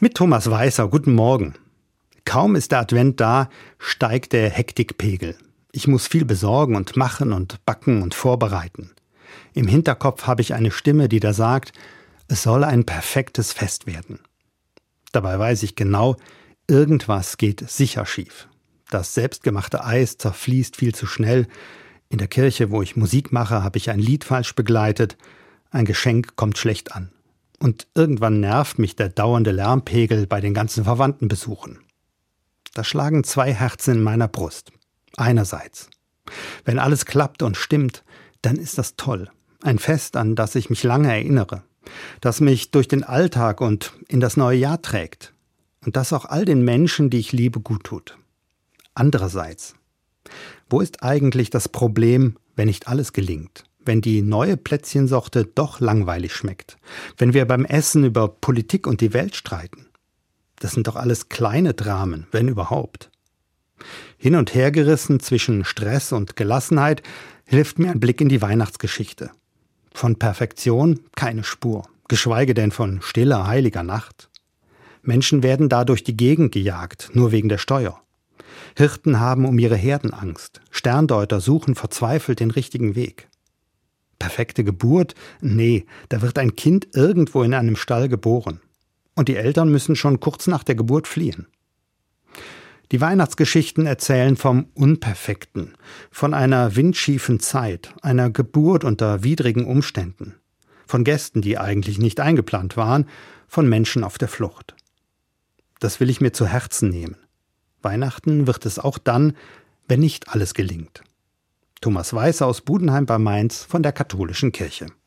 Mit Thomas Weißer, guten Morgen. Kaum ist der Advent da, steigt der Hektikpegel. Ich muss viel besorgen und machen und backen und vorbereiten. Im Hinterkopf habe ich eine Stimme, die da sagt, es soll ein perfektes Fest werden. Dabei weiß ich genau, irgendwas geht sicher schief. Das selbstgemachte Eis zerfließt viel zu schnell. In der Kirche, wo ich Musik mache, habe ich ein Lied falsch begleitet. Ein Geschenk kommt schlecht an. Und irgendwann nervt mich der dauernde Lärmpegel bei den ganzen Verwandtenbesuchen. Da schlagen zwei Herzen in meiner Brust. Einerseits. Wenn alles klappt und stimmt, dann ist das toll. Ein Fest, an das ich mich lange erinnere. Das mich durch den Alltag und in das neue Jahr trägt. Und das auch all den Menschen, die ich liebe, gut tut. Andererseits. Wo ist eigentlich das Problem, wenn nicht alles gelingt? Wenn die neue Plätzchensorte doch langweilig schmeckt? Wenn wir beim Essen über Politik und die Welt streiten? Das sind doch alles kleine Dramen, wenn überhaupt. Hin und her gerissen zwischen Stress und Gelassenheit hilft mir ein Blick in die Weihnachtsgeschichte. Von Perfektion keine Spur, geschweige denn von stiller, heiliger Nacht. Menschen werden da durch die Gegend gejagt, nur wegen der Steuer. Hirten haben um ihre Herden Angst, Sterndeuter suchen verzweifelt den richtigen Weg. Perfekte Geburt? Nee, da wird ein Kind irgendwo in einem Stall geboren und die Eltern müssen schon kurz nach der Geburt fliehen. Die Weihnachtsgeschichten erzählen vom Unperfekten, von einer windschiefen Zeit, einer Geburt unter widrigen Umständen, von Gästen, die eigentlich nicht eingeplant waren, von Menschen auf der Flucht. Das will ich mir zu Herzen nehmen. Weihnachten wird es auch dann, wenn nicht alles gelingt. Thomas Weiß aus Budenheim bei Mainz von der Katholischen Kirche.